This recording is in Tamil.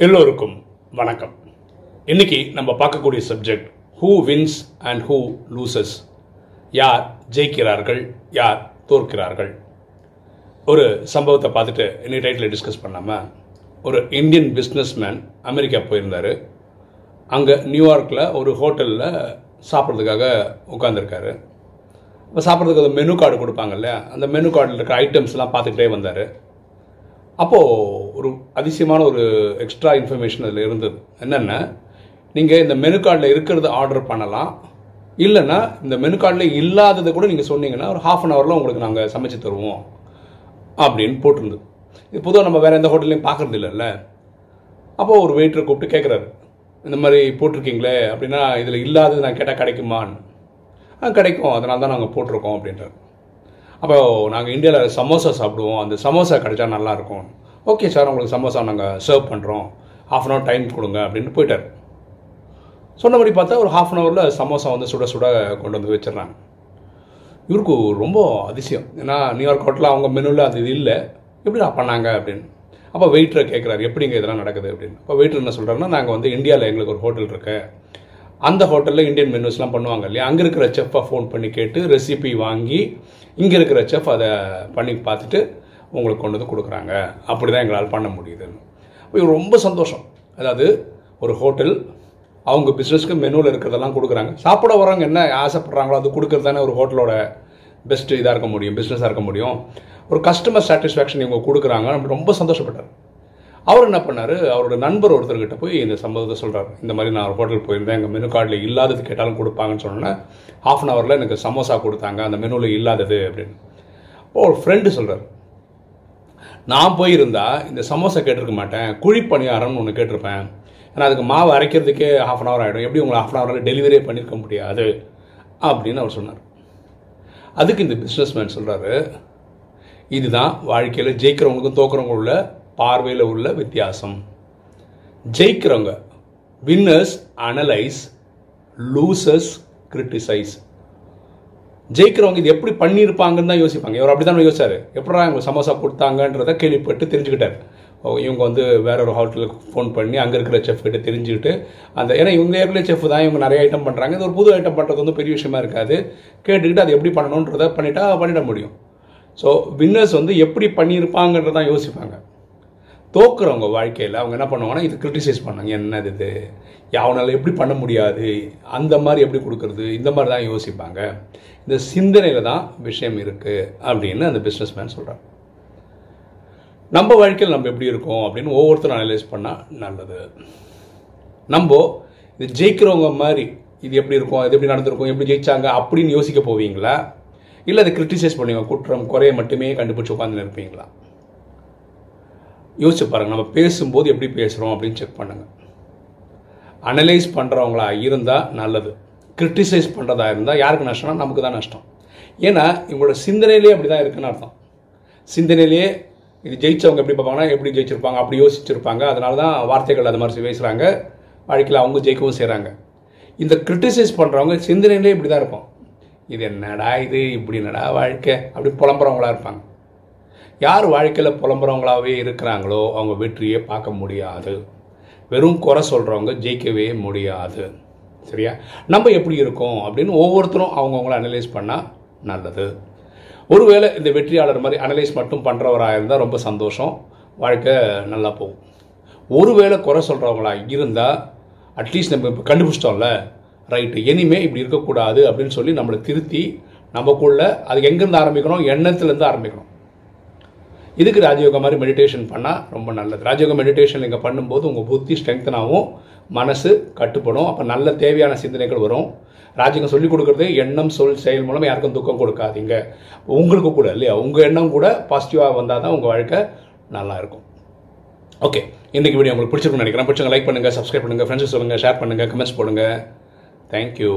எல்லோருக்கும் வணக்கம். இன்னைக்கு நம்ம பார்க்கக்கூடிய subject who wins and who loses யார் ஜெயிக்கிறார்கள் யார் தோற்கிறார்கள். ஒரு சம்பவத்தை பார்த்துட்டு இன்னைக்கு டைட்டில் டிஸ்கஸ் பண்ணாமல் ஒரு இந்தியன் பிஸ்னஸ்மேன் அமெரிக்கா போயிருந்தார். அங்கே நியூயார்க்கில் ஒரு ஹோட்டலில் சாப்பிட்றதுக்காக உட்காந்துருக்காரு இப்போ சாப்பிட்றதுக்கு ஒரு மெனு கார்டு கொடுப்பாங்க இல்லையா? அந்த மெனு கார்டில் இருக்கிற ஐட்டம்ஸ்லாம் பார்த்துக்கிட்டே வந்தார். அப்போது ஒரு அதிசயமான ஒரு எக்ஸ்ட்ரா இன்ஃபர்மேஷன் அதில் இருந்தது. என்னென்ன நீங்கள் இந்த மெனு கார்டில் இருக்கிறத ஆர்டர் பண்ணலாம். இல்லைன்னா இந்த மெனு கார்டில் இல்லாததை கூட நீங்கள் சொன்னீங்கன்னா ஒரு ஹாஃப் அன் ஹவரில் உங்களுக்கு நாங்கள் சமைச்சு தருவோம். அப்படின்னு போட்டிருந்தது. இது பொதுவாக நம்ம வேறு எந்த ஹோட்டல்லையும் பார்க்குறது இல்லைல்ல. அப்போது ஒரு வெயிட்டரை கூப்பிட்டு கேட்குறாரு இந்த மாதிரி போட்டிருக்கீங்களே அப்படின்னா இதில் இல்லாதது நான் கேட்டால் கிடைக்குமான்னு. கிடைக்கும். அதனால தான் நாங்கள் போட்டிருக்கோம் அப்படின்றார். அப்போ நாங்கள் இந்தியாவில் சமோசா சாப்பிடுவோம். அந்த சமோசா கிடைச்சா நல்லாயிருக்கும். ஓகே சார் உங்களுக்கு சமோசா நாங்கள் சர்வ் பண்ணுறோம் ஹாஃப் அன் ஹவர் டைம் கொடுங்க அப்படின்னு போயிட்டார். சொன்னபடி பார்த்தா ஒரு ஹாஃப் அன் ஹவரில் சமோசா வந்து சுட சுட கொண்டு வந்து வச்சிடுறாங்க. இவருக்கு ரொம்ப அதிசயம். ஏன்னா நியூயார்க் ஹோட்டலில் அவங்க மெனுவில் அது இது இல்லை. எப்படி பண்ணாங்க அப்படின்னு. அப்போ வெயிட்டரை கேட்குறாரு எப்படிங்க இதெல்லாம் நடக்குது அப்படின்னு. அப்போ வெயிட்டர் என்ன சொல்கிறாருன்னா நாங்கள் வந்து இந்தியாவில் எங்களுக்கு ஒரு ஹோட்டல் இருக்குது அந்த ஹோட்டலில் இந்தியன் மெனுஸ்லாம் பண்ணுவாங்க இல்லையா? அங்கே இருக்கிற செஃப்பை ஃபோன் பண்ணி கேட்டு ரெசிபி வாங்கி இங்கே இருக்கிற செஃப் அதை பண்ணி பார்த்துட்டு உங்களுக்கு கொண்டு வந்து கொடுக்குறாங்க. அப்படி தான் எங்களால் பண்ண முடியுதுன்னு ரொம்ப சந்தோஷம். அதாவது ஒரு ஹோட்டல் அவங்க பிஸ்னஸ்க்கு மெனுவில் இருக்கிறதெல்லாம் கொடுக்குறாங்க. சாப்பிட வரவங்க என்ன ஆசைப்படுறாங்களோ அது கொடுக்குறது தானே ஒரு ஹோட்டலோட பெஸ்ட்டு இதாக இருக்க முடியும் பிஸ்னஸாக இருக்க முடியும். ஒரு கஸ்டமர் சாட்டிஸ்ஃபேக்ஷன் இவங்க கொடுக்குறாங்க. நம்ம ரொம்ப சந்தோஷப்பட்டார் அவர் என்ன பண்ணார்? அவரோட நண்பர் ஒருத்தர்கிட்ட போய் இந்த சம்பவத்தை சொல்கிறார் இந்த மாதிரி நான் ஒரு ஹோட்டல் போயிருந்தேன் எங்கள் மெனு கார்டில் இல்லாதது கேட்டாலும் கொடுப்பாங்கன்னு சொன்னோன்னே ஹாஃப் அன் ஹவரில் எனக்கு சமோசா கொடுத்தாங்க. அந்த மெனுவில் இல்லாதது அப்படின்னு. ஓ ஒரு ஃப்ரெண்டு சொல்கிறார் நான் போயிருந்தா இந்த சமோசா கேட்டிருக்க மாட்டேன். குழி பணியாரம்னு ஒன்று கேட்டிருப்பேன். ஏன்னா அதுக்கு மாவு அரைக்கிறதுக்கே ஹாஃப் அன் ஹவர் ஆகிடும் எப்படி உங்களை ஹாஃப் அன் ஹவரில் டெலிவரியே பண்ணியிருக்க முடியாது? அப்படின்னு அவர் சொன்னார். அதுக்கு இந்த பிஸ்னஸ்மேன் சொல்கிறாரு இதுதான் வாழ்க்கையில் ஜெயிக்கிறவங்களுக்கும் தோக்குறவங்க உள்ள பார்வையில் உள்ள வித்தியாசம். ஜெயிக்கிறவங்க வின்னர்ஸ் அனலைஸ் லூசஸ் கிரிட்டிசைஸ் ஜெயிக்கிறவங்க இது எப்படி பண்ணியிருப்பாங்கன்னு தான் யோசிப்பாங்க. இவர் அப்படி தான் யோசிச்சார். எப்படா இவங்க சமோசா கொடுத்தாங்கன்றத கேள்விப்பட்டு தெரிஞ்சுக்கிட்டார். ஓ இவங்க வந்து வேற ஒரு ஹோட்டலுக்கு ஃபோன் பண்ணி அங்கே இருக்கிற செஃப் கிட்ட தெரிஞ்சுக்கிட்டு அந்த ஏன்னா இவங்க ஏற்கனவே செஃப் தான் இவங்க நிறைய ஐட்டம் பண்ணுறாங்க இது ஒரு புது ஐட்டம் பண்ணுறது வந்து பெரிய விஷயமா இருக்காது. கேட்டுக்கிட்டு அது எப்படி பண்ணணுன்றதை பண்ணிட்டா பண்ணிட முடியும். ஸோ வின்னர்ஸ் வந்து எப்படி பண்ணியிருப்பாங்கன்றதான் யோசிப்பாங்க. தோக்குறவங்க வாழ்க்கையில் அவங்க என்ன பண்ணுவாங்கன்னா இது கிரிட்டிசைஸ் பண்ணாங்க என்னது இது? அவனால் எப்படி பண்ண முடியாது? அந்த மாதிரி எப்படி கொடுக்கறது? இந்த மாதிரி தான் யோசிப்பாங்க. இந்த சிந்தனையில் தான் விஷயம் இருக்குது அப்படின்னு அந்த பிஸ்னஸ் மேன் சொல்கிறாங்க நம்ம வாழ்க்கையில் நம்ம எப்படி இருக்கோம் அப்படின்னு ஒவ்வொருத்தரும் அனலைஸ் பண்ணால் நல்லது. நம்ம இது ஜெயிக்கிறவங்க மாதிரி இது எப்படி இருக்கும்? இது எப்படி நடந்திருக்கும்? எப்படி ஜெயிச்சாங்க? அப்படின்னு யோசிக்க போவீங்களா? இல்லை அதை கிரிட்டிசைஸ் பண்ணுவீங்க குற்றம் குறைய மட்டுமே கண்டுபிடிச்சி உட்காந்து இருப்பீங்களா யோசிச்சு பாருங்கள் நம்ம பேசும்போது எப்படி பேசுகிறோம் அப்படின்னு செக் பண்ணுங்கள் அனலைஸ் பண்ணுறவங்களா இருந்தால் நல்லது. கிரிட்டிசைஸ் பண்ணுறதா இருந்தால் யாருக்கு நஷ்டம்னா நமக்கு தான் நஷ்டம். ஏன்னா இவங்களோட சிந்தனையிலே அப்படி தான் இருக்குன்னு அர்த்தம். சிந்தனையிலேயே இது ஜெயித்தவங்க எப்படி பார்ப்பாங்கன்னா எப்படி ஜெயிச்சிருப்பாங்க அப்படி யோசிச்சிருப்பாங்க. அதனால தான் வார்த்தைகள் அது மாதிரி பேசுகிறாங்க வாழ்க்கையில் அவங்க ஜெயிக்கவும் செய்கிறாங்க இந்த கிரிட்டிசைஸ் பண்ணுறவங்க சிந்தனையிலே இப்படி தான் இருக்கும் இது என்னடா இது? இப்படி என்னடா வாழ்க்கை? அப்படி புலம்புறவங்களா இருப்பாங்க. யார் வாழ்க்கையில் புலம்புறவங்களாகவே இருக்கிறாங்களோ அவங்க வெற்றியே பார்க்க முடியாது. வெறும் குறை சொல்கிறவங்க ஜெயிக்கவே முடியாது. சரியா? நம்ம எப்படி இருக்கோம் அப்படின்னு ஒவ்வொருத்தரும் அவங்கவுங்கள அனலைஸ் பண்ணால் நல்லது. ஒருவேளை இந்த வெற்றியாளர் மாதிரி அனலைஸ் மட்டும் பண்ணுறவராக இருந்தால் ரொம்ப சந்தோஷம் வாழ்க்கை நல்லா போகும். ஒருவேளை குறை சொல்கிறவங்களா இருந்தால் அட்லீஸ்ட் நம்ம இப்போ கண்டுபிடிச்சிட்டோம்ல ரைட்டு இனிமேல் இப்படி இருக்கக்கூடாது அப்படின்னு சொல்லி நம்மளை திருத்தி நமக்குள்ள அது எங்கேருந்து ஆரம்பிக்கணும் எண்ணத்துலேருந்து ஆரம்பிக்கணும் இதுக்கு ராஜயோகா மாதிரி மெடிடேஷன் பண்ணால் ரொம்ப நல்லது. ராஜயோகா மெடிடேஷன் நீங்கள் பண்ணும்போது உங்கள் புத்தி ஸ்ட்ரெங்தன் ஆகும் மனசு கட்டுப்படும். அப்போ நல்ல தேவையான சிந்தனைகள் வரும். ராஜயோகம் சொல்லிக் கொடுக்குறது எண்ணம் சொல் செயல் மூலம் யாருக்கும் துக்கம் கொடுக்காதீங்க. உங்களுக்கு கூட இல்லையா? உங்கள் எண்ணம் கூட பாசிட்டிவாக வந்தால் தான் உங்கள் வாழ்க்கை நல்லா இருக்கும். ஓகே இன்றைக்கி வீடியோ உங்களுக்கு பிடிச்சிருக்குன்னு நினைக்கிறேன். பிடிச்சவங்க லைக் பண்ணுங்கள் சப்ஸ்கிரைப் பண்ணுங்கள் ஃப்ரெண்ட்ஸ் சொல்லுங்கள் ஷேர் பண்ணுங்கள் கமெண்ட்ஸ் போடுங்க. தேங்க்யூ